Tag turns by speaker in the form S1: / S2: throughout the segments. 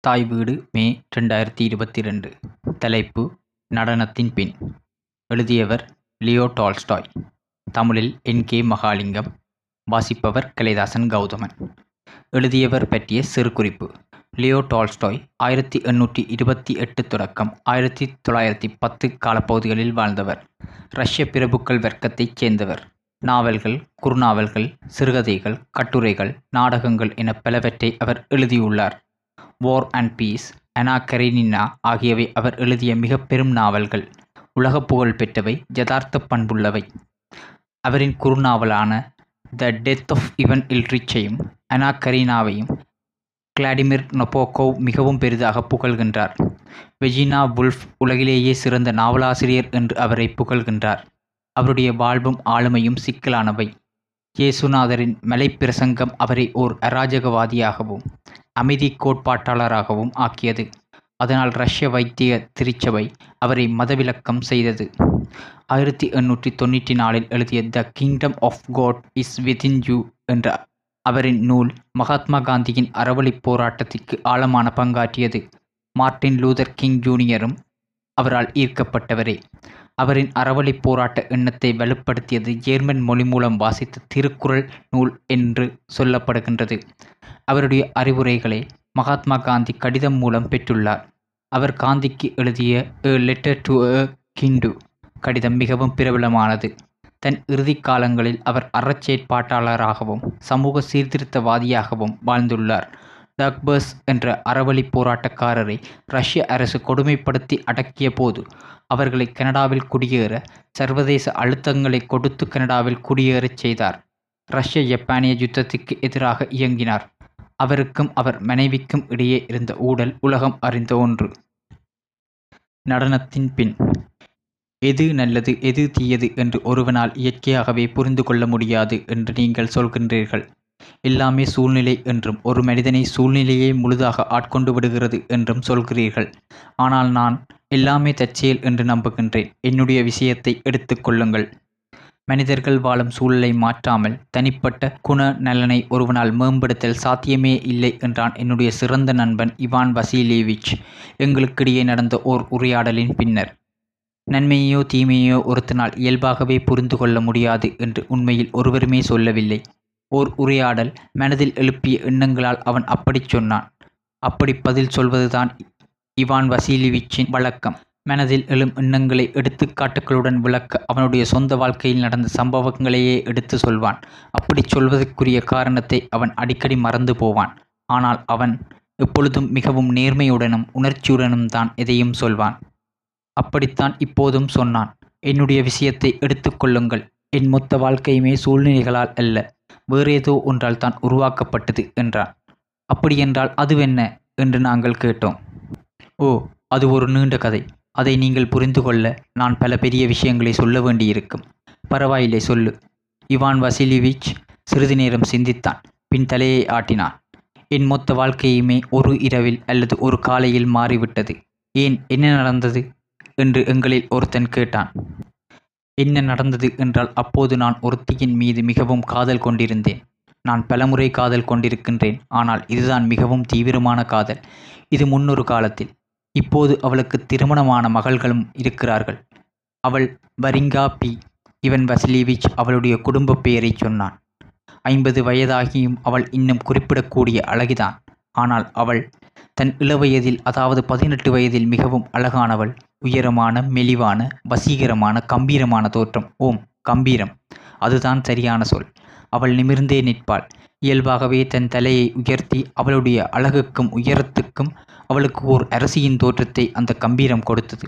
S1: தாய் வீடு மே ரெண்டாயிரத்தி இருபத்தி ரெண்டு தலைப்பு நடனத்தின் பின். எழுதியவர் லியோ டால்ஸ்டாய். தமிழில் என். கே. மகாலிங்கம். வாசிப்பவர் கலைதாசன் கௌதமன். எழுதியவர் பற்றிய சிறு குறிப்பு லியோ டால்ஸ்டாய் ஆயிரத்தி எண்ணூற்றி இருபத்தி எட்டு தொடக்கம் ஆயிரத்தி தொள்ளாயிரத்தி பத்து காலப்பகுதிகளில் வாழ்ந்தவர். ரஷ்ய பிரபுக்கள் வர்க்கத்தைச் சேர்ந்தவர். நாவல்கள் குறுநாவல்கள் சிறுகதைகள் கட்டுரைகள் நாடகங்கள் என பலவற்றை அவர் எழுதியுள்ளார். வார் அண்ட் பீஸ் அனா கரீனினா ஆகியவை அவர் எழுதிய மிக பெரும் நாவல்கள். உலக புகழ் பெற்றவை யதார்த்த பண்புள்ளவை. அவரின் குறுநாவலான த டெத் ஆஃப் இவன் இல்ரிச்சையும் அனா கரீனாவையும் கிளாடிமிர் நொபோகோவ் மிகவும் பெரிதாக புகழ்கின்றார். வெஜினா வுல்ஃப் உலகிலேயே சிறந்த நாவலாசிரியர் என்று அவரை புகழ்கின்றார். அவருடைய வாழ்வும் ஆளுமையும் சிக்கலானவை. இயேசுநாதரின் மலைப்பிரசங்கம் அவரை ஓர் அராஜகவாதியாகவும் அமைதி கோட்பாட்டாளராகவும் ஆக்கியது. அதனால் ரஷ்ய வைத்திய திருச்சபை அவரை மதவிலக்கம் செய்தது. ஆயிரத்தி எண்ணூற்றி தொண்ணூற்றி நாலில் எழுதிய the kingdom of God is within you என்ற அவரின் நூல் மகாத்மா காந்தியின் அறவழி போராட்டத்திற்கு ஆழமான பங்காற்றியது. மார்ட்டின் லூதர் கிங் ஜூனியரும் அவரால் ஈர்க்கப்பட்டவரே. அவரின் அறவழி போராட்ட எண்ணத்தை வலுப்படுத்தியது ஜேர்மன் மொழி மூலம் வாசித்த திருக்குறள் நூல் என்று சொல்லப்படுகின்றது. அவருடைய அறிவுரைகளை மகாத்மா காந்தி கடிதம் மூலம் பெற்றுள்ளார். அவர் காந்திக்கு எழுதிய எ லெட்டர் டு அ கிண்டு கடிதம் மிகவும் பிரபலமானது. தன் இறுதி காலங்களில் அவர் அறச்செயற்பாட்டாளராகவும் சமூக சீர்திருத்தவாதியாகவும் வாழ்ந்துள்ளார். டக்பர்ஸ் என்ற அறவழி போராட்டக்காரரை ரஷ்ய அரசு கொடுமைப்படுத்தி அடக்கிய போது அவர்களை கனடாவில் குடியேற சர்வதேச அழுத்தங்களை கொடுத்து கனடாவில் குடியேறச் செய்தார். ரஷ்ய ஜப்பானிய யுத்தத்துக்கு எதிராக இயங்கினார். அவருக்கும் அவர் மனைவிக்கும் இடையே இருந்த ஊடல் உலகம் அறிந்த ஒன்று. நடனத்தின் பின் எது நல்லது எது தீயது என்று ஒருவனால் இயற்கையாகவே புரிந்து கொள்ள முடியாது என்று நீங்கள் சொல்கின்றீர்கள். எல்லாமே சூழ்நிலை என்றும் ஒரு மனிதனை சூழ்நிலையை முழுதாக ஆட்கொண்டு விடுகிறது என்றும் சொல்கிறீர்கள். ஆனால் நான் எல்லாமே தற்செயல் என்று நம்புகின்றேன். என்னுடைய விஷயத்தை எடுத்துக்கொள்ளுங்கள் மனிதர்கள் வாழும் சூழலை மாற்றாமல் தனிப்பட்ட குண நலனை ஒருவனால் மேம்படுத்தல் சாத்தியமே இல்லை என்றான் என்னுடைய சிறந்த நண்பன் இவான் வசீலேவிச் எங்களுக்கிடையே நடந்த ஓர் உரையாடலின் பின்னர். நன்மையோ தீமையோ ஒருத்தனால் இயல்பாகவே புரிந்து கொள்ள முடியாது என்று உண்மையில் ஒருவருமே சொல்லவில்லை. ஓர் உரையாடல் மனதில் எழுப்பிய எண்ணங்களால் அவன் அப்படிச் சொன்னான். அப்படி பதில் சொல்வதுதான் இவான் வசீலிவிச்சின் வழக்கம். மனதில் எழும் எண்ணங்களை எடுத்துக்காட்டுகளுடன் விளக்க அவனுடைய சொந்த வாழ்க்கையில் நடந்த சம்பவங்களையே எடுத்து சொல்வான். அப்படி சொல்வதற்குரிய காரணத்தை அவன் அடிக்கடி மறந்து போவான். ஆனால் அவன் எப்பொழுதும் மிகவும் நேர்மையுடனும் உணர்ச்சியுடனும் தான் எதையும் சொல்வான். அப்படித்தான் இப்போதும் சொன்னான். என்னுடைய விஷயத்தை எடுத்துக்கொள்ளுங்கள் என் மொத்த வாழ்க்கையுமே சூழ்நிலைகளால் அல்ல வேறேதோ ஒன்றால் தான் உருவாக்கப்பட்டது என்றான். அப்படியென்றால் அதுவென்ன? என்று நாங்கள் கேட்டோம். ஓ அது ஒரு நீண்ட கதை. அதை நீங்கள் புரிந்து கொள்ள நான் பல பெரிய விஷயங்களை சொல்ல வேண்டியிருக்கும். பரவாயில்லை சொல்லு. இவான் வசிலிவிச் சிறிது நேரம் சிந்தித்தான் பின் தலையை ஆட்டினான். என் மொத்த வாழ்க்கையுமே ஒரு இரவில் அல்லது ஒரு காலையில் மாறிவிட்டது. ஏன் என்ன நடந்தது? என்று எங்களில் ஒருத்தன் கேட்டான். என்ன நடந்தது என்றால் அப்போது நான் ஒருத்தியின் மீது மிகவும் காதல் கொண்டிருந்தேன். நான் பலமுறை காதல் கொண்டிருக்கின்றேன் ஆனால் இதுதான் மிகவும் தீவிரமான காதல். இது முன்னொரு காலத்தில். இப்போது அவளுக்கு திருமணமான மகள்களும் இருக்கிறார்கள். அவள் வரிங்கா பி. இவன் வசிலிவிச் அவளுடைய குடும்ப பெயரை சொன்னான். ஐம்பது வயதாகியும் அவள் இன்னும் குறிப்பிடக்கூடிய அழகிதான். ஆனால் அவள் தன் இளவயதில் அதாவது பதினெட்டு வயதில் மிகவும் அழகானவள். உயரமான மெலிவான வசீகரமான கம்பீரமான தோற்றம். ஓம் கம்பீரம். அதுதான் சரியான சொல். அவள் நிமிர்ந்தே நிற்பாள். இயல்பாகவே தன் தலையை உயர்த்தி அவளுடைய அழகுக்கும் உயரத்துக்கும் அவளுக்கு ஓர் அரசியின் தோற்றத்தை அந்த கம்பீரம் கொடுத்தது.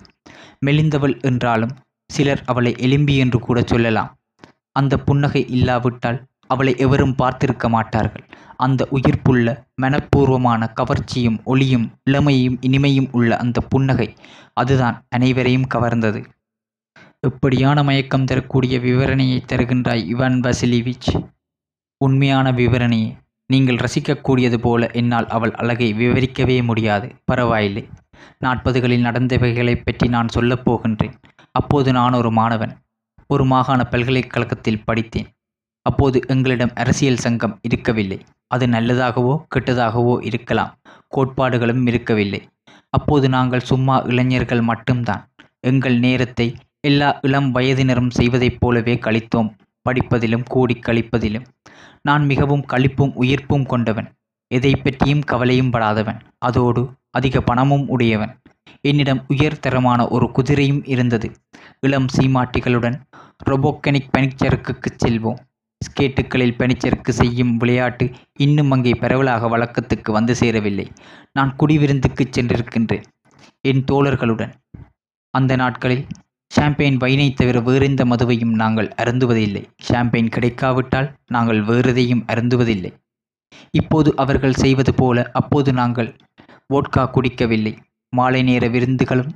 S1: மெலிந்தவள் என்றாலும் சிலர் அவளை எலும்பி என்று கூட சொல்லலாம். அந்த புன்னகை இல்லாவிட்டால் அவளை எவரும் பார்த்திருக்க மாட்டார்கள். அந்த உயிர்ப்புள்ள மனப்பூர்வமான கவர்ச்சியும் ஒளியும் இளமையும் இனிமையும் உள்ள அந்த புன்னகை அதுதான் அனைவரையும் கவர்ந்தது. எப்படியான மயக்கம் தரக்கூடிய விவரணையை தருகின்றாய் இவான் வசிலிவிச்? உண்மையான விவரணையை. நீங்கள் ரசிக்கக்கூடியது போல என்னால் அவள் அழகை விவரிக்கவே முடியாது. பரவாயில்லை. நாற்பதுகளில் நடந்தவைகளைப் பற்றி நான் சொல்லப் போகின்றேன். அப்போது நான் ஒரு மாணவன். ஒரு மாகாண பல்கலைக்கழகத்தில் படித்தேன். அப்போது எங்களிடம் அரசியல் சங்கம் இருக்கவில்லை. அது நல்லதாகவோ கெட்டதாகவோ இருக்கலாம். கோட்பாடுகளும் இருக்கவில்லை. அப்போது நாங்கள் சும்மா இளைஞர்கள் மட்டும்தான். எங்கள் நேரத்தை எல்லா இளம் வயதினரும் செய்வதைப் போலவே கழித்தோம். படிப்பதிலும் கூடி கழிப்பதிலும். நான் மிகவும் களிப்பும் உயிர்ப்பும் கொண்டவன். எதை பற்றியும் கவலையும் படாதவன். அதோடு அதிக பணமும் உடையவன். என்னிடம் உயர்தரமான ஒரு குதிரையும் இருந்தது. இளம் சீமாட்டிகளுடன் ரொபோக்கனிக் பனிச்சறுக்குக்கு செல்வோம். ஸ்கேட்டுகளில் பனிச்சறுக்கு செய்யும் விளையாட்டு இன்னும் அங்கே பரவலாக வழக்கத்துக்கு வந்து சேரவில்லை. நான் குடிவிருந்துக்கு சென்றிருக்கின்றேன். என் தோழர்களுடன். அந்த நாட்களில் ஷாம்பெயின் வைனை தவிர வேறெந்த மதுவையும் நாங்கள் அருந்துவதில்லை. ஷாம்பெயின் கிடைக்காவிட்டால் நாங்கள் வேறெதையும் அருந்துவதில்லை. இப்போது அவர்கள் செய்வது போல அப்போது நாங்கள் வோட்கா குடிக்கவில்லை. மாலை நேர விருந்துகளும்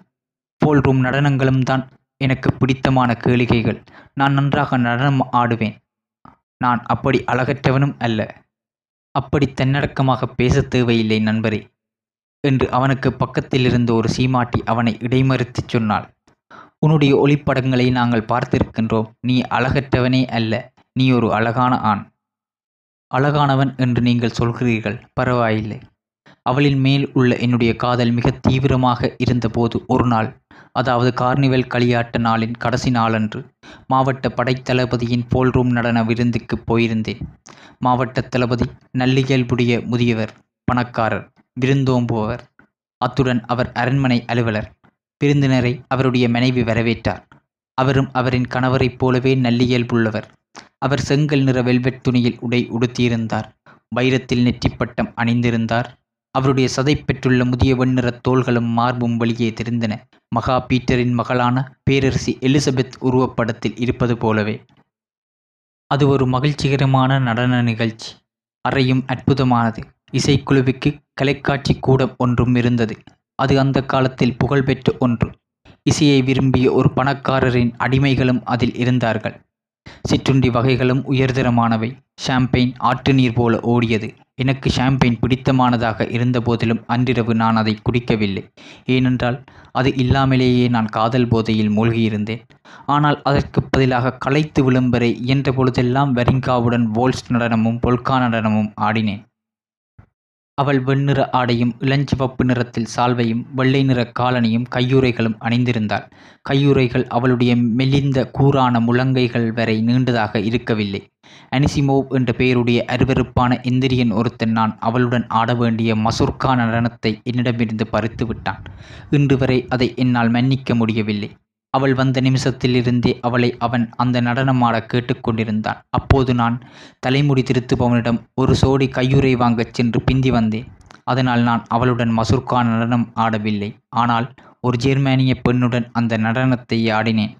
S1: போல் ரூம் நடனங்களும் தான் எனக்கு பிடித்தமான கேளிகைகள். நான் நன்றாக நடனம் ஆடுவேன். நான் அப்படி அழகற்றவனும் அல்ல. அப்படி தன்னடக்கமாக பேசத் தேவையில்லை நண்பரே என்று அவனுக்கு பக்கத்தில் இருந்த ஒரு சீமாட்டி அவனை இடைமறித்துச் சொன்னாள். உன்னுடைய ஒளிப்படங்களை நாங்கள் பார்த்திருக்கின்றோம். நீ அழகற்றவனே அல்ல நீ ஒரு அழகான ஆண். அழகானவன் என்று நீங்கள் சொல்கிறீர்கள் பரவாயில்லை. அவளின் மேல் உள்ள என்னுடைய காதல் மிக தீவிரமாக இருந்தபோது ஒரு நாள் அதாவது கார்னிவல் களியாட்ட நாளின் கடைசி நாளன்று மாவட்ட படைத்தளபதியின் போல்ரூம் நடன விருந்துக்கு போயிருந்தேன். மாவட்ட தளபதி நல்லியல்புடைய முதியவர் பணக்காரர் விருந்தோம்புவர் அத்துடன் அவர் அரண்மனை அலுவலர். விருந்தினரை அவருடைய மனைவி வரவேற்றார். அவரும் அவரின் கணவரைப் போலவே நல்லியல்புள்ளவர் அவர் செங்கல் நிற வெல்வெட் துணியில் உடை உடுத்தியிருந்தார். வைரத்தில் நெற்றிப்பட்டம் அணிந்திருந்தார். அவருடைய சதை பெற்றுள்ள முதிய வெண்ணிற தோள்களும் மார்பும் வெளியே தெரிந்தன. மகா பீட்டரின் மகளான பேரரசி எலிசபெத் உருவப்படத்தில் இருப்பது போலவே. அது ஒரு மகிழ்ச்சிகரமான நடன நிகழ்ச்சி. அறையும் அற்புதமானது. இசைக்குழுவுக்கு கலைக்காட்சி கூடம் ஒன்றும் இருந்தது. அது அந்த காலத்தில் புகழ்பெற்ற ஒன்று. இசையை விரும்பிய ஒரு பணக்காரரின் அடிமைகளும் அதில் இருந்தார்கள். சிற்றுண்டி வகைகளும் உயர்தரமானவை. ஷாம்பெயின் ஆற்று நீர் போல ஓடியது. எனக்கு ஷாம்பெயின் பிடித்தமானதாக இருந்தபோதிலும் அன்றிரவு நான் அதை குடிக்கவில்லை. ஏனென்றால் அது இல்லாமலேயே நான் காதல் போதையில் மூழ்கியிருந்தேன். ஆனால் அதற்கு பதிலாக களைத்து விளம்பரை இயன்ற பொழுதெல்லாம் வெரிங்காவுடன் வோல்ஸ் நடனமும் பொல்கா நடனமும் ஆடினேன். அவள் வெண்ணிற ஆடையும் இளஞ்சிவப்பு நிறத்தில் சால்வையும் வெள்ளை நிற காலணியும் கையுறைகளும் அணிந்திருந்தாள். கையுறைகள் அவளுடைய மெலிந்த கூரான முழங்கைகள் வரை நீண்டதாக இருக்கவில்லை. அனிசிமோவ் என்ற பெயருடைய அருவருப்பான இந்திரியன் ஒருத்தன் நான் அவளுடன் ஆட வேண்டிய மசுர்கா நடனத்தை என்னிடமிருந்து பறித்து விட்டான் இன்று வரை அதை என்னால் மன்னிக்க முடியவில்லை. அவள் வந்த நிமிஷத்திலிருந்தே அவளை அவன் அந்த நடனமாட கேட்டுக்கொண்டிருந்தான் அப்போது நான் தலைமுடி திருத்துபவனிடம் ஒரு சோடி கையுறை வாங்கச் சென்று பிந்தி வந்தேன். அதனால் நான் அவளுடன் மசுர்கா நடனம் ஆடவில்லை. ஆனால் ஒரு ஜெர்மானிய பெண்ணுடன் அந்த நடனத்தை ஆடினேன்.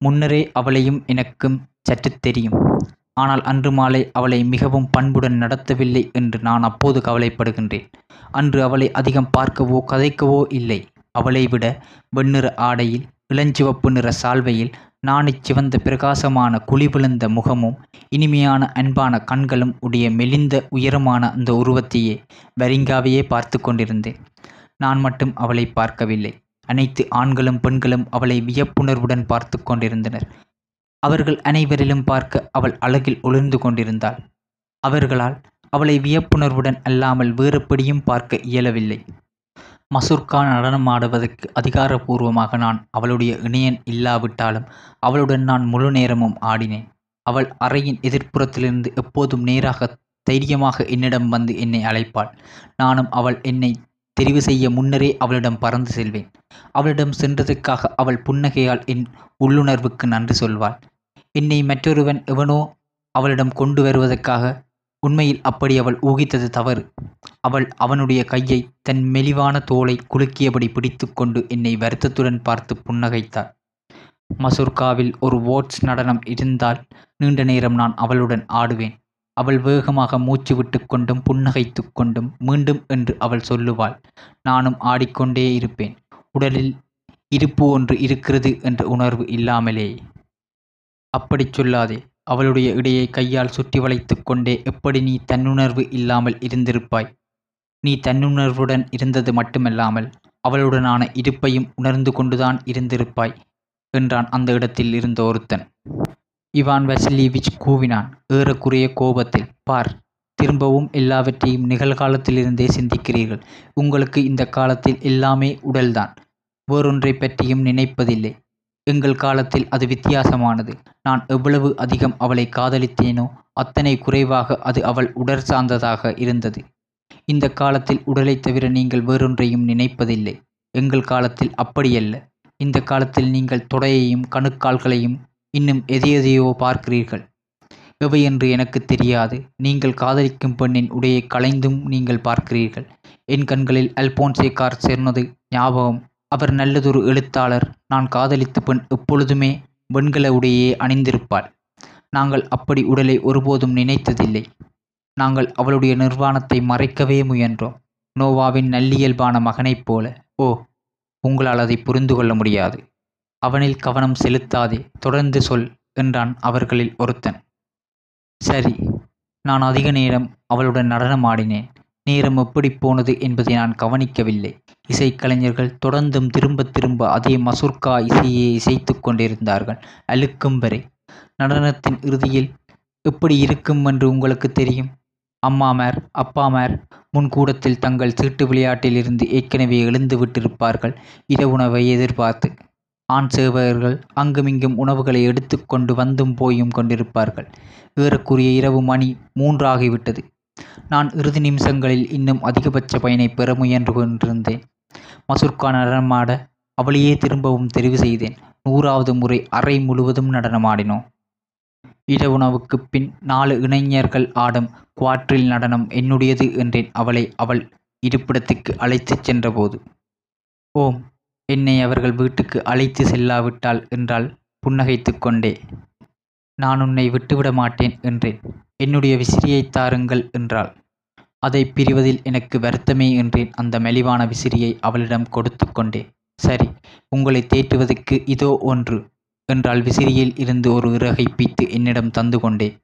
S1: முன்னரே அவளையும் எனக்கும் சற்று தெரியும். ஆனால் அன்று மாலை அவளை மிகவும் பண்புடன் நடத்தவில்லை என்று நான் அப்போது கவலைப்படுகின்றேன். அன்று அவளை அதிகம் பார்க்கவோ கதைக்கவோ இல்லை. அவளை விட வெண்ணிற ஆடையில் இளஞ்சிவப்பு நிற சால்வையில் நாணி சிவந்த பிரகாசமான குழி விழுந்த முகமும் இனிமையான அன்பான கண்களும் உடைய மெலிந்த உயரமான அந்த உருவத்தையே வரிங்காவையே பார்த்து கொண்டிருந்தேன். நான் மட்டும் அவளை பார்க்கவில்லை. அனைத்து ஆண்களும் பெண்களும் அவளை வியப்புணர்வுடன் பார்த்து கொண்டிருந்தனர். அவர்கள் அனைவரிலும் பார்க்க அவள் அழகில் ஒளிர்ந்து கொண்டிருந்தாள். அவர்களால் அவளை வியப்புணர்வுடன் அல்லாமல் வேறுபடியும் பார்க்க இயலவில்லை. மசூர்கா நடனம் ஆடுவதற்கு அதிகாரபூர்வமாக நான் அவளுடைய இணையன் இல்லாவிட்டாலும் அவளுடன் நான் முழு நேரமும் ஆடினேன். அவள் அறையின் எதிர்ப்புறத்திலிருந்து எப்போதும் நேராக தைரியமாக என்னிடம் வந்து என்னை அழைப்பாள். நானும் அவள் என்னை தெரிவு செய்ய முன்னரே அவளிடம் பறந்து செல்வேன். அவளிடம் சென்றதற்காக அவள் புன்னகையால் என் உள்ளுணர்வுக்கு நன்றி சொல்வாள். என்னை மற்றொருவன் எவனோ அவளிடம் கொண்டு வருவதற்காக உண்மையில் அப்படி அவள் ஊகித்தது தவறு. அவள் அவனுடைய கையை தன் மெலிவான தோலை குலுக்கியபடி பிடித்துக்கொண்டு என்னை வருத்தத்துடன் பார்த்து புன்னகைத்தாள். மசூர்காவில் ஒரு ஓட்ஸ் நடனம் இருந்தால் நீண்ட நேரம் நான் அவளுடன் ஆடுவேன். அவள் வேகமாக மூச்சு விட்டுக்கொண்டும் புன்னகைத்து கொண்டும் மீண்டும் என்று அவள் சொல்லுவாள் நானும் ஆடிக்கொண்டே இருப்பேன். உடலில் இருப்பு ஒன்று இருக்கிறது என்ற உணர்வு இல்லாமலே. அப்படிச் சொல்லாதே. அவளுடைய இடையை கையால் சுற்றி வளைத்து கொண்டே எப்படி நீ தன்னுணர்வு இல்லாமல் இருந்திருப்பாய்? நீ தன்னுணர்வுடன் இருந்தது மட்டுமல்லாமல் அவளுடனான இருப்பையும் உணர்ந்து கொண்டுதான் இருந்திருப்பாய் என்றான் அந்த இடத்தில் இருந்த ஒருத்தன். இவான் வெசலிவிச் கூவினான். ஏறக்குறைய கோபத்தில் பார் திரும்பவும் எல்லாவற்றையும் நிகழ்காலத்திலிருந்தே சிந்திக்கிறீர்கள். உங்களுக்கு இந்த காலத்தில் எல்லாமே உடல்தான். வேறொன்றை பற்றியும் நினைப்பதில்லை. எங்கள் காலத்தில் அது வித்தியாசமானது. நான் எவ்வளவு அதிகம் அவளை காதலித்தேனோ அத்தனை குறைவாக அது அவள் உடற் சார்ந்ததாக இருந்தது. இந்த காலத்தில் உடலைத் தவிர நீங்கள் வேறொன்றையும் நினைப்பதில்லை. எங்கள் காலத்தில் அப்படியல்ல. இந்த காலத்தில் நீங்கள் தொடையையும் கணுக்கால்களையும் இன்னும் எதையெதையோ பார்க்கிறீர்கள். எவை என்று எனக்கு தெரியாது. நீங்கள் காதலிக்கும் பெண்ணின் உடையை களைந்தும் நீங்கள் பார்க்கிறீர்கள். என் கண்களில் அல்போன்சே கார் சேர்ந்தது ஞாபகம் அவர் நல்லதொரு எழுத்தாளர். நான் காதலித்த பெண் எப்பொழுதுமே வெண்கல உடையே அணிந்திருப்பாள். நாங்கள் அப்படி உடலை ஒருபோதும் நினைத்ததில்லை. நாங்கள் அவளுடைய நிர்வாணத்தை மறைக்கவே முயன்றோம். நோவாவின் நல்லியல்பான மகனைப் போல. ஓ உங்களால் அதை புரிந்து கொள்ள முடியாது. அவனில் கவனம் செலுத்தாதே தொடர்ந்து சொல் என்றான் அவர்களில் ஒருத்தன். சரி நான் அதிக நேரம் அவளுடன் நடனமாடினேன். நேரம் எப்படி போனது என்பதை நான் கவனிக்கவில்லை. இசைக்கலைஞர்கள் தொடர்ந்தும் திரும்ப திரும்ப அதே மசூர்கா இசையை இசைத்து கொண்டிருந்தார்கள். அழுக்கும் வரை. நடனத்தின் இறுதியில் எப்படி இருக்கும் என்று உங்களுக்கு தெரியும்? அம்மாமார் அப்பாமார் முன்கூடத்தில் தங்கள் சீட்டு விளையாட்டிலிருந்து ஏற்கனவே எழுந்து விட்டிருப்பார்கள். இரவுணவை எதிர்பார்த்து. ஆண் சேவகர்கள் அங்குமிங்கும் உணவுகளை எடுத்துக்கொண்டு வந்தும் போயும் கொண்டிருப்பார்கள். ஏறக்குறைய இரவு மணி மூன்றாகிவிட்டது. நான் இறுதி நிமிஷங்களில் இன்னும் அதிகபட்ச பயனை பெற முயன்று கொண்டிருந்தேன். மசூர்கா நடனமாட அவளையே திரும்பவும் தெரிவு செய்தேன். நூறாவது முறை அறை முழுவதும் நடனமாடினோம். இரவுணவுக்கு பின் நாலு இளைஞர்கள் ஆடும் குவாட்ரில் நடனம் என்னுடையது என்றேன். அவளை அவள் இருப்பிடத்துக்கு அழைத்துச் சென்றபோது ஓம் என்னை அவர்கள் வீட்டுக்கு அழைத்து செல்லாவிட்டால் என்றால் புன்னகைத்து கொண்டே நான் உன்னை விட்டுவிட மாட்டேன் என்றேன். என்னுடைய விசிறியை தாருங்கள் என்றாள். அதை பிரிவதில் எனக்கு வருத்தமே என்றேன். அந்த மெலிவான விசிறியை அவளிடம் கொடுத்து கொண்டே சரி உங்களை தேற்றுவதற்கு இதோ ஒன்று என்றால் விசிறியில் இருந்து ஒரு இறகை பீத்து என்னிடம் தந்து கொண்டேன்.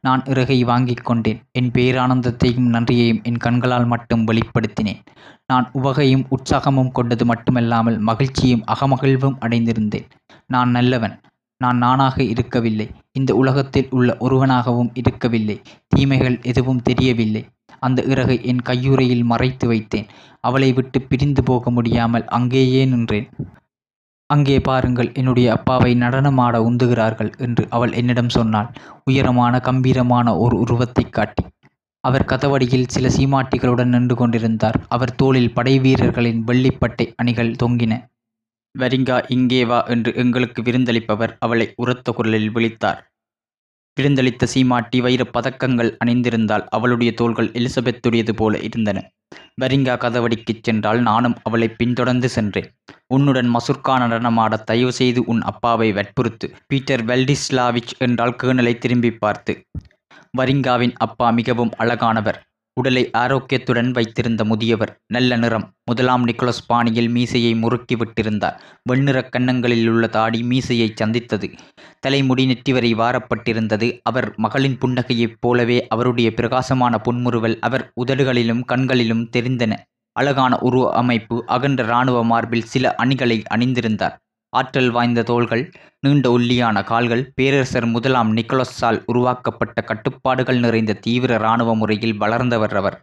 S1: நான் இறகை வாங்கிக் கொண்டேன். என் பேரானந்தத்தையும் நன்றியையும் என் கண்களால் மட்டும் வெளிப்படுத்தினேன். நான் உவகையும் உற்சாகமும் கொண்டது மட்டுமல்லாமல் மகிழ்ச்சியும் அகமகிழ்வும் அடைந்திருந்தேன். நான் நல்லவன். நான் நானாக இருக்கவில்லை. இந்த உலகத்தில் உள்ள ஒருவனாகவும் இருக்கவில்லை. தீமைகள் எதுவும் தெரியவில்லை. அந்த இறகை என் கையுறையில் மறைத்து வைத்தேன். அவளை விட்டு பிரிந்து போக முடியாமல் அங்கேயே நின்றேன். அங்கே பாருங்கள் என்னுடைய அப்பாவை நடனமாட உந்துகிறார்கள் என்று அவள் என்னிடம் சொன்னாள். உயரமான கம்பீரமான ஒரு உருவத்தை காட்டி. அவர் கதவடியில் சில சீமாட்டிகளுடன் நின்று கொண்டிருந்தார். அவர் தோளில் படை வீரர்களின் வெள்ளிப்பட்டை அணிகள் தொங்கின. வரிங்கா இங்கே வா என்று எங்களுக்கு விருந்தளிப்பவர் அவளை உரத்த குரலில் விழித்தார். விருந்தளித்த சீமாட்டி வைரப் பதக்கங்கள் அணிந்திருந்தால் அவளுடைய தோள்கள் எலிசபெத்துடையது போல இருந்தன. வரிங்கா கதவடிக்குச் சென்றால் நானும் அவளை பின்தொடர்ந்து சென்றேன். உன்னுடன் மசுர்கா நடனமாட தயவு செய்து உன் அப்பாவை வற்புறுத்து பீட்டர் வெல்டிஸ்லாவிச் என்றால் கேணலை திரும்பி பார்த்து. வரிங்காவின் அப்பா மிகவும் அழகானவர். உடலை ஆரோக்கியத்துடன் வைத்திருந்த முதியவர் நல்ல நிறம். முதலாம் நிக்கோலஸ் பாணியில் மீசையை முறுக்கி விட்டிருந்தார். வெண்ணிறக் கன்னங்களில் உள்ள தாடி மீசையை சந்தித்தது. தலைமுடி நெற்றி வரை வாரப்பட்டிருந்தது. அவர் மகளின் புன்னகையைப் போலவே அவருடைய பிரகாசமான புன்முறுவல் அவர் உதடுகளிலும் கண்களிலும் தெரிந்தன. அழகான உருவ அமைப்பு அகன்ற இராணுவ மார்பில் சில அணிகளை அணிந்திருந்தார். ஆற்றல் வாய்ந்த தோள்கள் நீண்ட ஒல்லியான கால்கள் பேரரசர் முதலாம் நிக்கோலஸால் உருவாக்கப்பட்ட கட்டுப்பாடுகள் நிறைந்த தீவிர இராணுவ முறையில் வளர்ந்தவர் அவர்.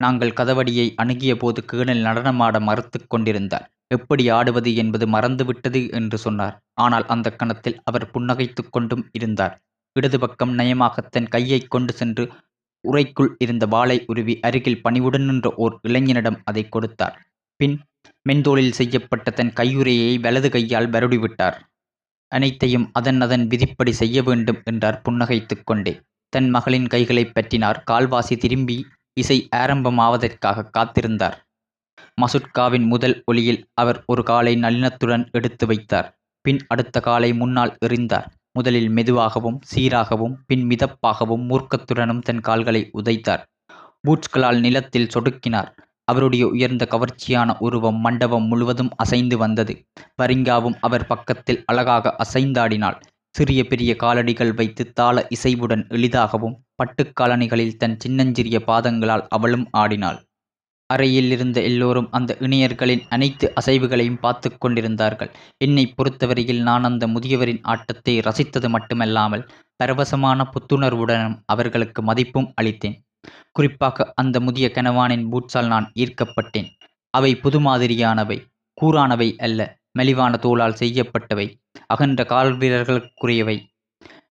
S1: நாங்கள் கதவடியை அணுகிய போது கேணல் நடனமாட மறுத்து கொண்டிருந்தார். எப்படி ஆடுவது என்பது மறந்துவிட்டது என்று சொன்னார். ஆனால் அந்த கணத்தில் அவர் புன்னகைத்து கொண்டும் இருந்தார். இடது பக்கம் நயமாக தன் கையை கொண்டு சென்று உரைக்குள் இருந்த வாளை உருவி அருகில் பணிவுடன் நின்ற ஓர் இளைஞனிடம் அதை கொடுத்தார். பின் மென்தோளில் செய்யப்பட்ட தன் கையுறையை வலது கையால் வருடிவிட்டார் அனைத்தையும் அதன் அதன் விதிப்படி செய்ய வேண்டும் என்றார் புன்னகைத்து கொண்டே. தன் மகளின் கைகளைப் பற்றினார். கால்வாசி திரும்பி இசை ஆரம்பமாவதற்காக காத்திருந்தார். மசுட்காவின் முதல் ஒளியில் அவர் ஒரு காலை நளினத்துடன் எடுத்து வைத்தார். பின் அடுத்த காலை முன்னால் எறிந்தார். முதலில் மெதுவாகவும் சீராகவும் பின் மிதப்பாகவும் மூர்க்கத்துடனும் தன் கால்களை உதைத்தார். பூட்ஸ்களால் நிலத்தில் சொடுக்கினார். அவருடைய உயர்ந்த கவர்ச்சியான உருவம் மண்டபம் முழுவதும் அசைந்து வந்தது. பரிங்காவும் அவர் பக்கத்தில் அழகாக அசைந்தாடினாள். சிறிய பெரிய காலடிகள் வைத்து தாள இசைவுடன் எளிதாகவும் பட்டுக்காலணிகளில் தன் சின்னஞ்சிறிய பாதங்களால் அவளும் ஆடினாள். அறையில் இருந்த எல்லோரும் அந்த இணையர்களின் அனைத்து அசைவுகளையும் பார்த்து கொண்டிருந்தார்கள். என்னை பொறுத்தவரையில் நான் அந்த முதியவரின் ஆட்டத்தை ரசித்தது மட்டுமல்லாமல் பரவசமான புத்துணர்வுடனும் அவர்களுக்கு மதிப்பும் அளித்தேன். குறிப்பாக அந்த முதிய கனவானின் பூட்ஸால் நான் ஈர்க்கப்பட்டேன். அவை புது மாதிரியானவை கூறானவை அல்ல மெலிவான தோளால் செய்யப்பட்டவை அகன்ற கால் வீரர்களுக்குரியவை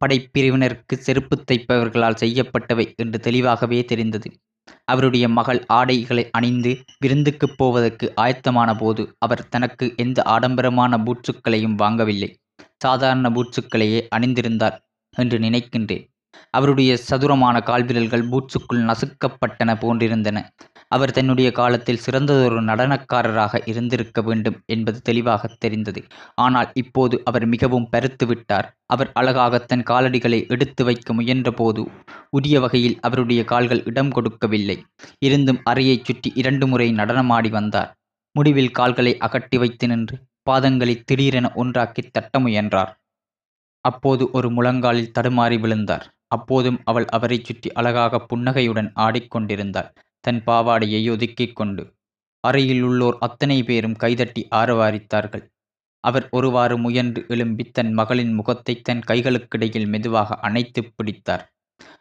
S1: படைப்பிரிவினருக்கு செருப்பு தைப்பவர்களால் செய்யப்பட்டவை என்று தெளிவாகவே தெரிந்தது. அவருடைய மகள் ஆடைகளை அணிந்து விருந்துக்குப் போவதற்கு ஆயத்தமான போது அவர் தனக்கு எந்த ஆடம்பரமான பூட்சுக்களையும் வாங்கவில்லை. சாதாரண பூட்சுக்களையே அணிந்திருந்தார் என்று நினைக்கின்றேன். அவருடைய சதுரமான கால்விரல்கள் பூட்ஸுக்குள் நசுக்கப்பட்டன போன்றிருந்தன. அவர் தன்னுடைய காலத்தில் சிறந்ததொரு நடனக்காரராக இருந்திருக்க வேண்டும் என்பது தெளிவாக தெரிந்தது. ஆனால் இப்போது அவர் மிகவும் பருத்து விட்டார். அவர் அழகாக தன் காலடிகளை எடுத்து வைக்க முயன்றபோது உரிய வகையில் அவருடைய கால்கள் இடம் கொடுக்கவில்லை. இருந்தும் அறையைச் சுற்றி இரண்டு முறை நடனமாடி வந்தார். முடிவில் கால்களை அகட்டி வைத்து நின்று பாதங்களை திடீரென ஒன்றாக்கி தட்ட முயன்றார். அப்போது ஒரு முழங்காலில் தடுமாறி விழுந்தார். அப்போதும் அவள் அவரைச் சுற்றி அழகாக புன்னகையுடன் ஆடிக்கொண்டிருந்தாள். தன் பாவாடையை ஒதுக்கிக் கொண்டு அறையில் உள்ளோர் அத்தனை பேரும் கைதட்டி ஆரவாரித்தார்கள். அவர் ஒருவாறு முயன்று எழும்பி தன் மகளின் முகத்தை தன் கைகளுக்கிடையில் மெதுவாக அணைத்து பிடித்தார்.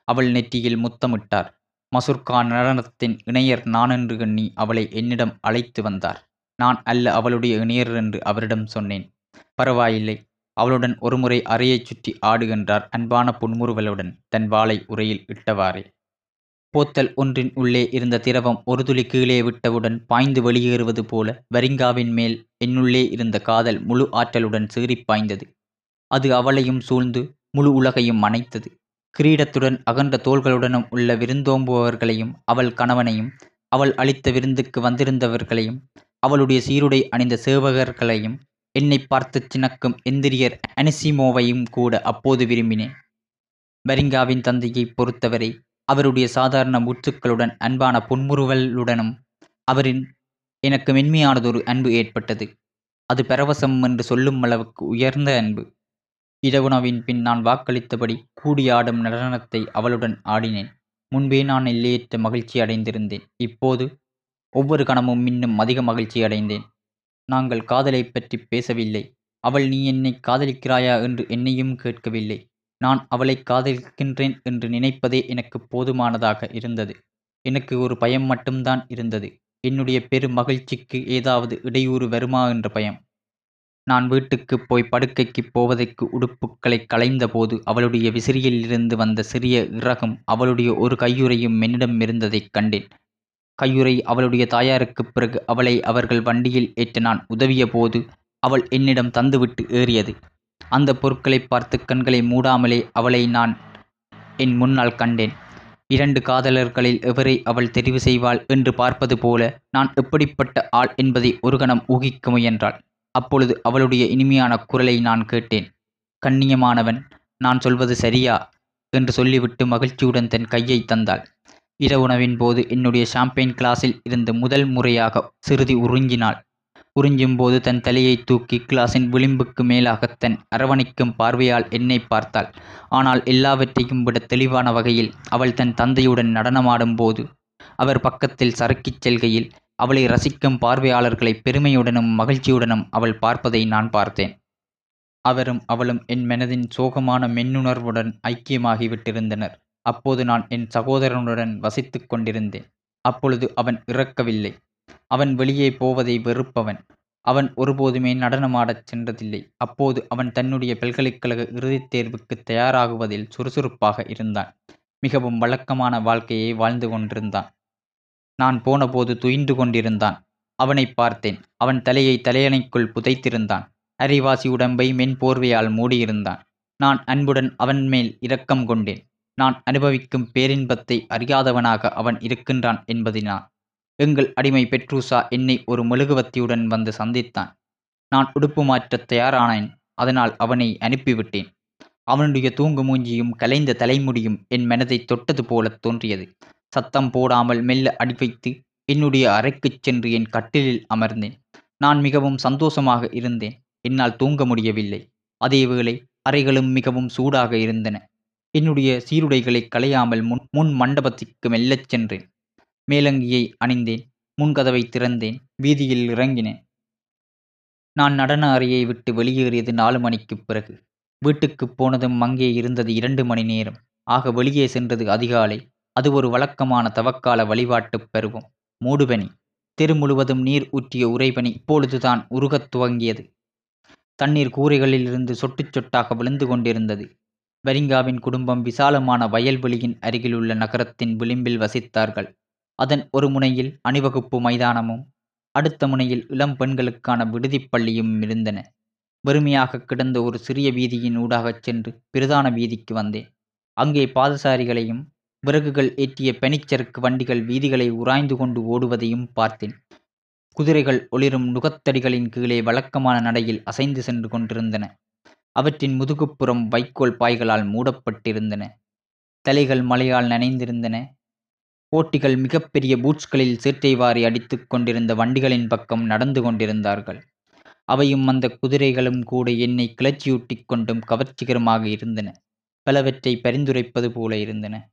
S1: அவள் நெற்றியில் முத்தமிட்டார். மசுர்கா நடனத்தின் இணையர் நானென்று எண்ணி அவளை என்னிடம் அழைத்து வந்தார். நான் அல்ல அவளுடைய இணையர் என்று அவரிடம் சொன்னேன். பரவாயில்லை. அவளுடன் ஒருமுறை அறையைச் சுற்றி ஆடுகின்றார் அன்பான புன்முறுவலுடன் தன் வாளை உரையில் இட்டவாறே. போத்தல் ஒன்றின் உள்ளே இருந்த திரவம் ஒரு துளி கீழே விட்டவுடன் பாய்ந்து வெளியேறுவது போல வரிங்காவின் மேல் என்னுள்ளே இருந்த காதல் முழு ஆற்றலுடன் சீறி பாய்ந்தது. அது அவளையும் சூழ்ந்து முழு உலகையும் அணைத்தது கிரீடத்துடன் அகன்ற தோள்களுடனும் உள்ள விருந்தோம்புபவர்களையும் அவள் கணவனையும் அவள் அளித்த விருந்துக்கு வந்திருந்தவர்களையும் அவளுடைய சீருடை அணிந்த சேவகர்களையும் என்னை பார்த்து சினக்கும் எந்திரியர் அனிசிமோவையும் கூட அப்போது விரும்பினேன். பரிங்காவின் தந்தையை பொறுத்தவரை அவருடைய சாதாரண முற்றுக்களுடன் அன்பான புன்முறுவலுடனும் அவரின் எனக்கு மென்மையானதொரு அன்பு ஏற்பட்டது. அது பரவசம் என்று சொல்லும் அளவுக்கு உயர்ந்த அன்பு. இரவுணவின் பின் நான் வாக்களித்தபடி கூடியாடும் நடனத்தை அவளுடன் ஆடினேன். முன்பே நான் எல்லையற்ற மகிழ்ச்சி அடைந்திருந்தேன். இப்போது ஒவ்வொரு கணமும் இன்னும் அதிக மகிழ்ச்சி அடைந்தேன். நாங்கள் காதலை பற்றி பேசவில்லை. அவள் நீ என்னை காதலிக்கிறாயா? என்று என்னையும் கேட்கவில்லை. நான் அவளை காதலிக்கின்றேன் என்று நினைப்பதே எனக்கு போதுமானதாக இருந்தது. எனக்கு ஒரு பயம் மட்டும்தான் இருந்தது. என்னுடைய பெரு மகிழ்ச்சிக்கு ஏதாவது இடையூறு வருமா என்ற பயம். நான் வீட்டுக்கு போய் படுக்கைக்கு போவதற்கு உடுப்புக்களை களைந்தபோது அவளுடைய விசிறியிலிருந்து வந்த சிறிய இறகும் அவளுடைய ஒரு கையுறையும் என்னிடம் இருந்ததைக் கண்டேன். கையுறை அவளுடைய தாயாருக்குப் பிறகு அவளை அவர்கள் வண்டியில் ஏற்ற நான் உதவிய போது அவள் என்னிடம் தந்துவிட்டு ஏறியது. அந்த பொருட்களை பார்த்து கண்களை மூடாமலே அவளை நான் என் முன்னால் கண்டேன். இரண்டு காதலர்களில் எவரை அவள் தெரிவு செய்வாள் என்று பார்ப்பது போல நான் எப்படிப்பட்ட ஆள் என்பதை ஒரு கணம் ஊகிக்க முயன்றாள். அப்பொழுது அவளுடைய இனிமையான குரலை நான் கேட்டேன். கண்ணியமானவன் நான் சொல்வது சரியா? என்று சொல்லிவிட்டு மகிழ்ச்சியுடன் தன் கையை தந்தாள். இரவுணவின் போது என்னுடைய ஷாம்பெயின் கிளாஸில் இருந்து முதல் முறையாக சிறிது உறிஞ்சினாள். உறிஞ்சும் போது தன் தலையை தூக்கி கிளாஸின் விளிம்புக்கு மேலாக தன் அரவணைக்கும் பார்வையால் என்னை பார்த்தாள். ஆனால் எல்லாவற்றையும் விட தெளிவான வகையில் அவள் தன் தந்தையுடன் நடனமாடும் போது அவர் பக்கத்தில் சறுக்கிச் செல்கையில் அவளை ரசிக்கும் பார்வையாளர்களை பெருமையுடனும் மகிழ்ச்சியுடனும் அவள் பார்ப்பதை நான் பார்த்தேன். அவரும் அவளும் என் மனதின் சோகமான மென்னுணர்வுடன் ஐக்கியமாகிவிட்டிருந்தனர். அப்போது நான் என் சகோதரனுடன் வசித்துக் கொண்டிருந்தேன். அப்பொழுது அவன் இறக்கவில்லை. அவன் வெளியே போவதை வெறுப்பவன். அவன் ஒருபோதுமே நடனமாடச் சென்றதில்லை. அப்போது அவன் தன்னுடைய பல்கலைக்கழக இறுதித் தேர்வுக்கு தயாராகுவதில் சுறுசுறுப்பாக இருந்தான். மிகவும் வழக்கமான வாழ்க்கையை வாழ்ந்து கொண்டிருந்தான். நான் போனபோது துயின்று கொண்டிருந்தான். அவனை பார்த்தேன். அவன் தலையை தலையணைக்குள் புதைத்திருந்தான். அரிவாசி உடம்பை மென்போர்வையால் மூடியிருந்தான். நான் அன்புடன் அவன் மேல் இரக்கம் கொண்டேன். நான் அனுபவிக்கும் பேரின்பத்தை அறியாதவனாக அவன் இருக்கின்றான் என்பதினால் எங்கள் அடிமை பெட்ரூசா என்னை ஒரு மெழுகுவத்தியுடன் வந்து சந்தித்தான். நான் உடுப்பு மாற்றத் தயாரானேன் அதனால் அவனை அனுப்பிவிட்டேன். அவனுடைய தூங்கு மூஞ்சியும் கலைந்த தலைமுடியும் என் மனதை தொட்டது போலத் தோன்றியது. சத்தம் போடாமல் மெல்ல அடி வைத்து என்னுடைய அறைக்குச் சென்று என் கட்டிலில் அமர்ந்தேன். நான் மிகவும் சந்தோஷமாக இருந்தேன். என்னால் தூங்க முடியவில்லை. அதேவேளை அறைகளும் மிகவும் சூடாக இருந்தன. என்னுடைய சீருடைகளை களையாமல் முன் முன் மண்டபத்திற்கு மெல்லச் சென்றேன். மேலங்கியை அணிந்தேன். முன்கதவை திறந்தேன். வீதியில் இறங்கினேன். நான் நடன அறையை விட்டு வெளியேறியது நாலு மணிக்குப் பிறகு. வீட்டுக்குப் போனதும் அங்கே இருந்தது இரண்டு மணி நேரம். ஆக வெளியே சென்றது அதிகாலை. அது ஒரு வழக்கமான தவக்கால வழிபாட்டுப் பருவம். மூடுபனி. தெரு முழுவதும் நீர் ஊற்றிய உறைபனி இப்பொழுதுதான் உருகத் துவங்கியது. தண்ணீர் கூரைகளிலிருந்து சொட்டுச் சொட்டாக விழுந்து கொண்டிருந்தது. வரிங்காவின் குடும்பம் விசாலமான வயல்வெளியின் அருகிலுள்ள நகரத்தின் விளிம்பில் வசித்தார்கள். அதன் ஒரு முனையில் அணிவகுப்பு மைதானமும் அடுத்த முனையில் இளம் பெண்களுக்கான விடுதிப் பள்ளியும் இருந்தன. வெறுமையாக கிடந்த ஒரு சிறிய வீதியின் ஊடாகச் சென்று பிரதான வீதிக்கு வந்தேன். அங்கே பாதசாரிகளையும் விறகுகள் ஏற்றிய பனிச்சறுக்கு வண்டிகள் வீதிகளை உராய்ந்து கொண்டு ஓடுவதையும் பார்த்தேன். குதிரைகள் ஒளிரும் நுகத்தடிகளின் கீழே வழக்கமான நடையில் அசைந்து சென்று கொண்டிருந்தன. அவற்றின் முதுகுப்புறம் வைக்கோல் பாய்களால் மூடப்பட்டிருந்தன. தலைகள் மழையால் நனைந்திருந்தன. ஓட்டிகள் மிகப்பெரிய பூட்ஸ்களில் சேற்றை வாரி அடித்துக் கொண்டிருந்த வண்டிகளின் பக்கம் நடந்து கொண்டிருந்தார்கள். அவையும் அந்த குதிரைகளும் கூட என்னை கிளர்ச்சியூட்டிக் கொண்டும் கவர்ச்சிகரமாக இருந்தன. பலவற்றை பரிந்துரைப்பது போல இருந்தன.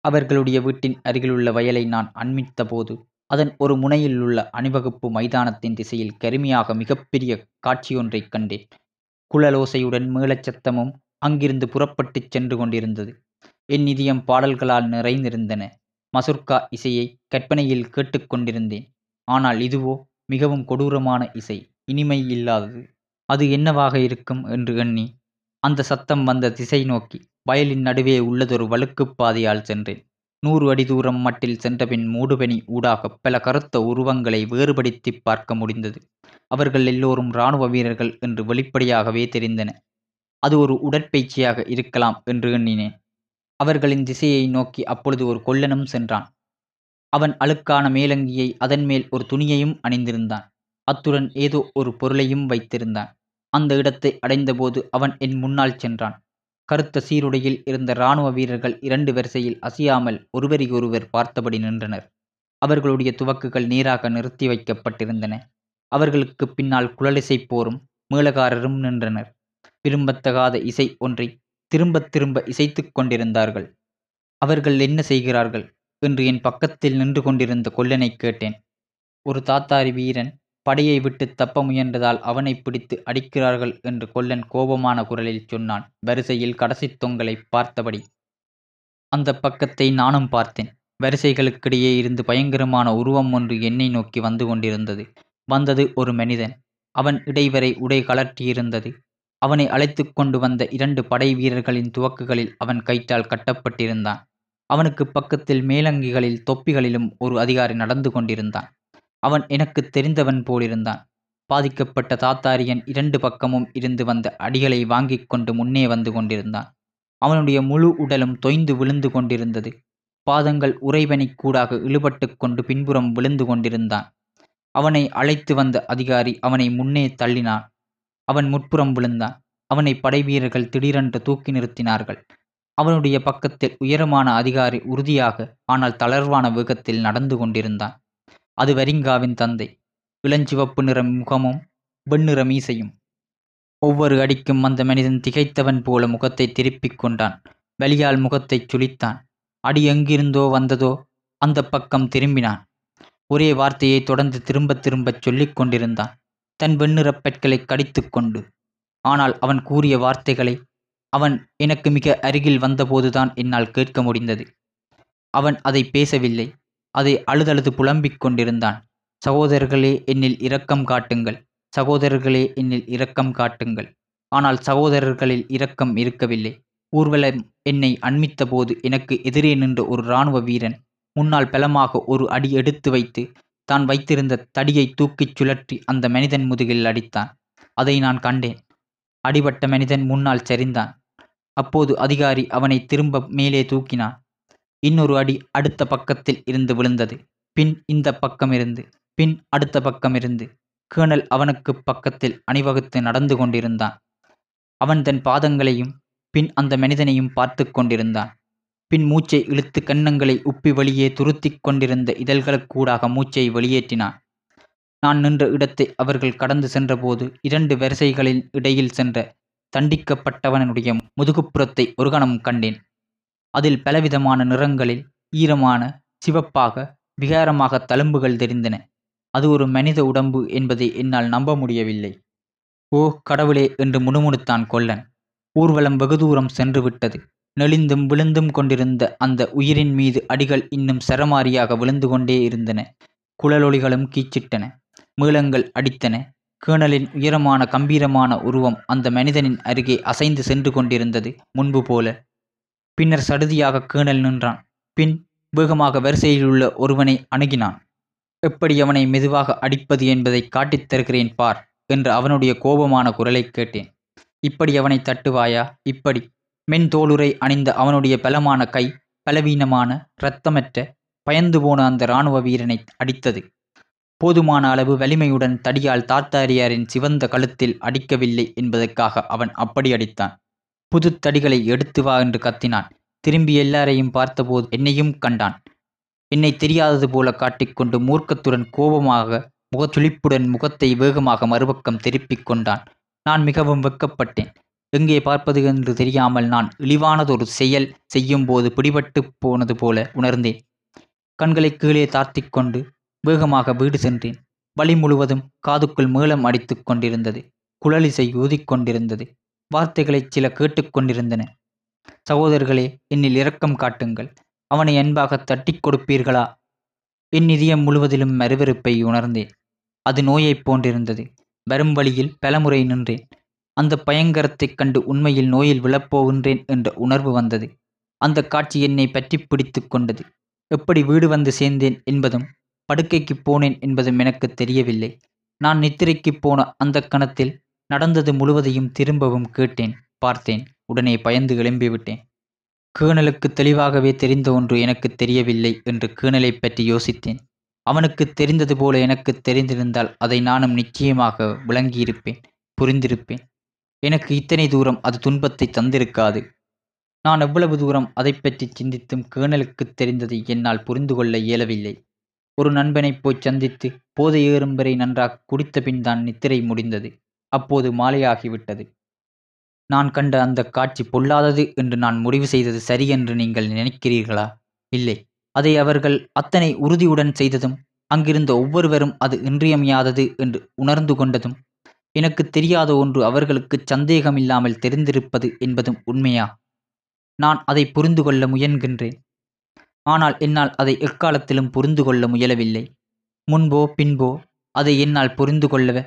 S1: அவர்களுடைய வீட்டின் அருகிலுள்ள வயலை நான் அண்மித்த போது அதன் ஒரு முனையில் உள்ள அணிவகுப்பு மைதானத்தின் திசையில் கருமையாக மிகப்பெரிய காட்சியொன்றைக் கண்டேன். குழலோசையுடன் மேளச்சத்தமும் அங்கிருந்து புறப்பட்டுச் சென்று கொண்டிருந்தது. என் இதயம் பாடல்களால் நிறைந்திருந்தன. மசுர்கா இசையை கற்பனையில் கேட்டுக்கொண்டிருந்தேன் ஆனால் இதுவோ மிகவும் கொடூரமான இசை இனிமை இல்லாதது. அது என்னவாக இருக்கும் என்று எண்ணி அந்த சத்தம் வந்த திசை நோக்கி வயலின் நடுவே உள்ளதொரு வழுக்குப் பாதையால் சென்றேன். நூறு அடி தூரம் மட்டில் சென்றபின் மூடுபனி ஊடாக பல கருத்த உருவங்களை வேறுபடுத்திப் பார்க்க முடிந்தது. அவர்கள் எல்லோரும் இராணுவ வீரர்கள் என்று வெளிப்படையாகவே தெரிந்தன. அது ஒரு உடற்பயிற்சியாக இருக்கலாம் என்று எண்ணினேன். அவர்களின் திசையை நோக்கி அப்பொழுது ஒரு கொல்லனும் சென்றான். அவன் அழுக்கான மேலங்கியை அதன் மேல் ஒரு துணியையும் அணிந்திருந்தான். அத்துடன் ஏதோ ஒரு பொருளையும் வைத்திருந்தான். அந்த இடத்தை அடைந்தபோது அவன் என் முன்னால் சென்றான். கருத்த சீருடையில் இருந்த இராணுவ வீரர்கள் இரண்டு வரிசையில் அசையாமல் ஒருவரையொருவர் பார்த்தபடி நின்றனர். அவர்களுடைய துவக்குகள் நேராக நிறுத்தி வைக்கப்பட்டிருந்தன. அவர்களுக்கு பின்னால் குழலிசை போரும் மேளகாரரும் நின்றனர். விரும்பத்தகாத இசை ஒன்றை திரும்ப திரும்ப இசைத்துக் கொண்டிருந்தார்கள். அவர்கள் என்ன செய்கிறார்கள்? என்று என் பக்கத்தில் நின்று கொண்டிருந்த கொல்லனை கேட்டேன். ஒரு தாத்தாரி வீரன் படையை விட்டு தப்ப முயன்றதால் அவனை பிடித்து அடிக்கிறார்கள் என்று கொல்லன் கோபமான குரலில் சொன்னான். வரிசையில் கடைசி தொங்கலை பார்த்தபடி. அந்த பக்கத்தை நானும் பார்த்தேன். வரிசைகளுக்கிடையே இருந்து பயங்கரமான உருவம் ஒன்று என்னை நோக்கி வந்து கொண்டிருந்தது. வந்தது ஒரு மனிதன். அவன் இடைவரை உடை கலற்றியிருந்தது அவனை அழைத்து கொண்டு வந்த இரண்டு படை வீரர்களின் துவக்குகளில் அவன் கயிற்றால் கட்டப்பட்டிருந்தான். அவனுக்கு பக்கத்தில் மேலங்கிகளில் தொப்பிகளிலும் ஒரு அதிகாரி நடந்து கொண்டிருந்தான். அவன் எனக்கு தெரிந்தவன் போலிருந்தான். பாதிக்கப்பட்ட தாத்தாரியன் இரண்டு பக்கமும் இருந்து வந்த அடிகளை வாங்கிக் கொண்டு முன்னே வந்து கொண்டிருந்தான். அவனுடைய முழு உடலும் தொய்ந்து விழுந்து கொண்டிருந்தது. பாதங்கள் உறைவனிக் கூடாக இழுபட்டு கொண்டு பின்புறம் விழுந்து கொண்டிருந்தான். அவனை அழைத்து வந்த அதிகாரி அவனை முன்னே தள்ளினான். அவன் முற்புறம் விழுந்தான். அவனை படைவீரர்கள் திடீரென்று தூக்கி நிறுத்தினார்கள். அவனுடைய பக்கத்தில் உயரமான அதிகாரி உறுதியாக ஆனால் தளர்வான வேகத்தில் நடந்து கொண்டிருந்தான். அது வரிங்காவின் தந்தை. இளஞ்சிவப்பு நிற முகமும் வெண்ணிற மீசையும். ஒவ்வொரு அடிக்கும் அந்த மனிதன் திகைத்தவன் போல முகத்தை திருப்பிக் கொண்டான். வலியால் முகத்தைச் சுளித்தான் அடி எங்கிருந்தோ வந்ததோ அந்த பக்கம் திரும்பினான். ஒரே வார்த்தையை தொடர்ந்து திரும்பத் திரும்பச் சொல்லிக் கொண்டிருந்தான். தன் வெண்ணிறப் பெட்களை கடித்து கொண்டு. ஆனால் அவன் கூறிய வார்த்தைகளை அவன் எனக்கு மிக அருகில் வந்தபோதுதான் என்னால் கேட்க முடிந்தது. அவன் அதை பேசவில்லை. அதை அழுதழுது புலம்பிக் கொண்டிருந்தான். சகோதரர்களே என்னில் இரக்கம் காட்டுங்கள். சகோதரர்களே என்னில் இரக்கம் காட்டுங்கள். ஆனால் சகோதரர்களில் இரக்கம் இருக்கவில்லை. ஊர்வலம் என்னை அண்மித்த போது எனக்கு எதிரே நின்ற ஒரு இராணுவ வீரன் முன்னால் பலமாக ஒரு அடி எடுத்து வைத்து தான் வைத்திருந்த தடியை தூக்கிச் சுழற்றி அந்த மனிதன் முதுகில் அடித்தான். அதை நான் கண்டேன். அடிபட்ட மனிதன் முன்னால் சரிந்தான். அப்போது அதிகாரி அவனை திரும்ப மேலே தூக்கினான். இன்னொரு அடி அடுத்த பக்கத்தில் இருந்து விழுந்தது. பின் இந்த பக்கமிருந்து பின் அடுத்த பக்கமிருந்து கேணல் அவனுக்கு பக்கத்தில் அணிவகுத்து நடந்து கொண்டிருந்தான். அவன் தன் பாதங்களையும் பின் அந்த மனிதனையும் பார்த்து கொண்டிருந்தான். பின் மூச்சை இழுத்து கன்னங்களை உப்பி வெளியே துருத்திக் கொண்டிருந்த இதழ்களுக்கூடாக மூச்சை வெளியேற்றினான். நான் நின்ற இடத்தை அவர்கள் கடந்து சென்றபோது இரண்டு வரிசைகளின் இடையில் சென்ற தண்டிக்கப்பட்டவனுடைய முதுகுப்புறத்தை ஒரு கணம் கண்டேன். அதில் பலவிதமான நிறங்களில் ஈரமான சிவப்பாக விகாரமாக தழும்புகள் தெரிந்தன. அது ஒரு மனித உடம்பு என்பதை என்னால் நம்ப முடியவில்லை. ஓ கடவுளே என்று முணுமுணுத்தான் கொல்லன். ஊர்வலம் வெகு தூரம் சென்று விட்டது. நெளிந்தும் விழுந்தும் கொண்டிருந்த அந்த உயிரின் மீது அடிகள் இன்னும் சரமாரியாக விழுந்து கொண்டே இருந்தன. குழலொளிகளும் கீச்சிட்டன. மேளங்கள் அடித்தன. கேணலின் உயரமான கம்பீரமான உருவம் அந்த மனிதனின் அருகே அசைந்து சென்று கொண்டிருந்தது முன்பு போல பின்னர் சடுதியாக கேணல் நின்றான். பின் வேகமாக வரிசையிலுள்ள ஒருவனை அணுகினான். எப்படி அவனை மெதுவாக அடிப்பது என்பதை காட்டித் தருகிறேன் பார் என்று அவனுடைய கோபமான குரலைக் கேட்டேன். இப்படி அவனை தட்டுவாயா? இப்படி. மென் தோளுரை அணிந்த அவனுடைய பலமான கை பலவீனமான இரத்தமற்ற பயந்து போன அந்த இராணுவ வீரனை அடித்தது. போதுமான அளவு வலிமையுடன் தடியால் தாத்தாரியாரின் சிவந்த கழுத்தில் அடிக்கவில்லை என்பதற்காக அவன் அப்படி அடித்தான். புதுத் தடிகளை எடுத்து வா என்று கத்தினான். திரும்பி எல்லாரையும் பார்த்தபோது என்னையும் கண்டான். என்னை தெரியாதது போல காட்டிக்கொண்டு மூர்க்கத்துடன் கோபமாக முகச்சுளிப்புடன் முகத்தை வேகமாக மறுபக்கம் திருப்பிக் கொண்டான். நான் மிகவும் வெக்கப்பட்டேன் எங்கே பார்ப்பது என்று தெரியாமல் நான் இழிவானதொரு செயல் செய்யும் போது பிடிபட்டு போனது போல உணர்ந்தேன். கண்களை கீழே தாத்திக்கொண்டு வேகமாக வீடு சென்றேன். வழி முழுவதும் காதுக்குள் மேளம் அடித்துக் கொண்டிருந்தது. குழலிசை ஊதிக்கொண்டிருந்தது வார்த்தைகளை சில கேட்டுக்கொண்டிருந்தன சகோதரர்களே என்னில் இரக்கம் காட்டுங்கள். அவனை அன்பாக தட்டிக் கொடுப்பீர்களா? என் இதயம் முழுவதிலும் மறுவெறுப்பை உணர்ந்தேன். அது நோயைப் போன்றிருந்தது. வரும் வழியில் பலமுறை நின்றேன். அந்த பயங்கரத்தைக் கண்டு உண்மையில் நோயில் விழப்போகின்றேன் என்ற உணர்வு வந்தது. அந்த காட்சி என்னை பற்றி பிடித்து கொண்டது. எப்படி வீடு வந்து சேர்ந்தேன் என்பதும் படுக்கைக்கு போனேன் என்பதும் எனக்கு தெரியவில்லை. நான் நித்திரைக்கு போன அந்த கணத்தில் நடந்தது முழுவதையும் திரும்பவும் கேட்டேன். பார்த்தேன். உடனே பயந்து எழும்பிவிட்டேன் கேணலுக்கு தெளிவாகவே தெரிந்த ஒன்று எனக்கு தெரியவில்லை என்று கேணலை பற்றி யோசித்தேன். அவனுக்கு தெரிந்தது போல எனக்கு தெரிந்திருந்தால் அதை நானும் நிச்சயமாக விளங்கியிருப்பேன் புரிந்திருப்பேன். எனக்கு இத்தனை தூரம் அது துன்பத்தை தந்திருக்காது. நான் எவ்வளவு தூரம் அதை பற்றி சிந்தித்தும் கேணலுக்கு தெரிந்ததை என்னால் புரிந்து கொள்ள இயலவில்லை. ஒரு நண்பனைப் போய் சந்தித்து போதை ஏறும் வரை நன்றாக குடித்த பின் தான் நித்திரை முடிந்தது. அப்போது மாலையாகிவிட்டது. நான் கண்ட அந்த காட்சி பொல்லாதது என்று நான் முடிவு செய்தது சரி என்று நீங்கள் நினைக்கிறீர்களா? இல்லை. அதை அவர்கள் அத்தனை உறுதியுடன் செய்ததும் அங்கிருந்த ஒவ்வொருவரும் அது இன்றியமையாதது என்று உணர்ந்து கொண்டதும் எனக்கு தெரியாத ஒன்று அவர்களுக்கு சந்தேகமில்லாமல் தெரிந்திருப்பது என்பதும் உண்மையா? நான் அதை புரிந்து கொள்ள முயன்கின்றேன். ஆனால் என்னால் அதை எக்காலத்திலும் புரிந்து கொள்ள முயலவில்லை. முன்போ பின்போ அதை என்னால் புரிந்து கொள்ளவே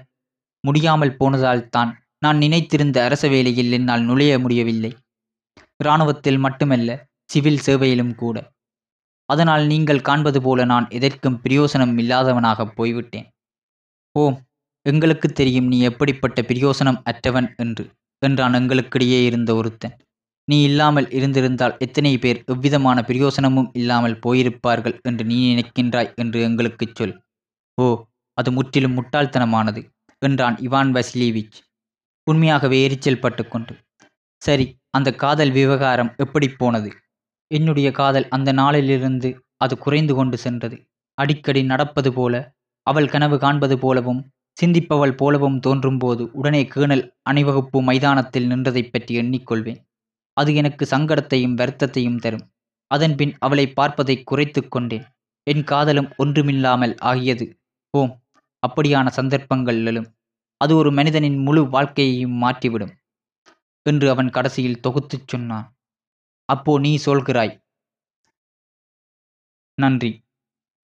S1: முடியாமல் போனதால் தான் நான் நினைத்திருந்த அரச வேலையில் என்னால் நுழைய முடியவில்லை. இராணுவத்தில் மட்டுமல்ல சிவில் சேவையிலும் கூட. அதனால் நீங்கள் காண்பது போல நான் எதற்கும் பிரயோசனம் இல்லாதவனாக போய்விட்டேன். ஓம் எங்களுக்கு தெரியும் நீ எப்படிப்பட்ட பிரயோசனம் அற்றவன் என்று என்றான் எங்களுக்கிடையே இருந்த ஒருத்தன். நீ இல்லாமல் இருந்திருந்தால் எத்தனை பேர் எவ்விதமான பிரயோசனமும் இல்லாமல் போயிருப்பார்கள் என்று நீ நினைக்கின்றாய் என்று எங்களுக்குச் சொல். ஓ அது முற்றிலும் முட்டாள்தனமானது. என்றான் இவான் வசிலிவிச். உண்மையாகவே எரிச்சல் பட்டுக்கொண்டு சரி அந்த காதல் விவகாரம் எப்படி போனது? என்னுடைய காதல் அந்த நாளிலிருந்து அது குறைந்து கொண்டு சென்றது. அடிக்கடி நடப்பது போல அவள் கனவு காண்பது போலவும் சிந்திப்பவள் போலவும் தோன்றும்போது உடனே கேணல் அணிவகுப்பு மைதானத்தில் நின்றதைப் பற்றி எண்ணிக்கொள்வேன். அது எனக்கு சங்கடத்தையும் வருத்தத்தையும் தரும். அதன்பின் அவளை பார்ப்பதை குறைத்து கொண்டேன். என் காதலும் ஒன்றுமில்லாமல் ஆகியது. ஓம். அப்படியான சந்தர்ப்பங்கள் எழும் அது ஒரு மனிதனின் முழு வாழ்க்கையையும் மாற்றிவிடும் என்று அவன் கடைசியில் தொகுத்துச் சொன்னான். அப்போ நீ சொல்கிறாய். நன்றி.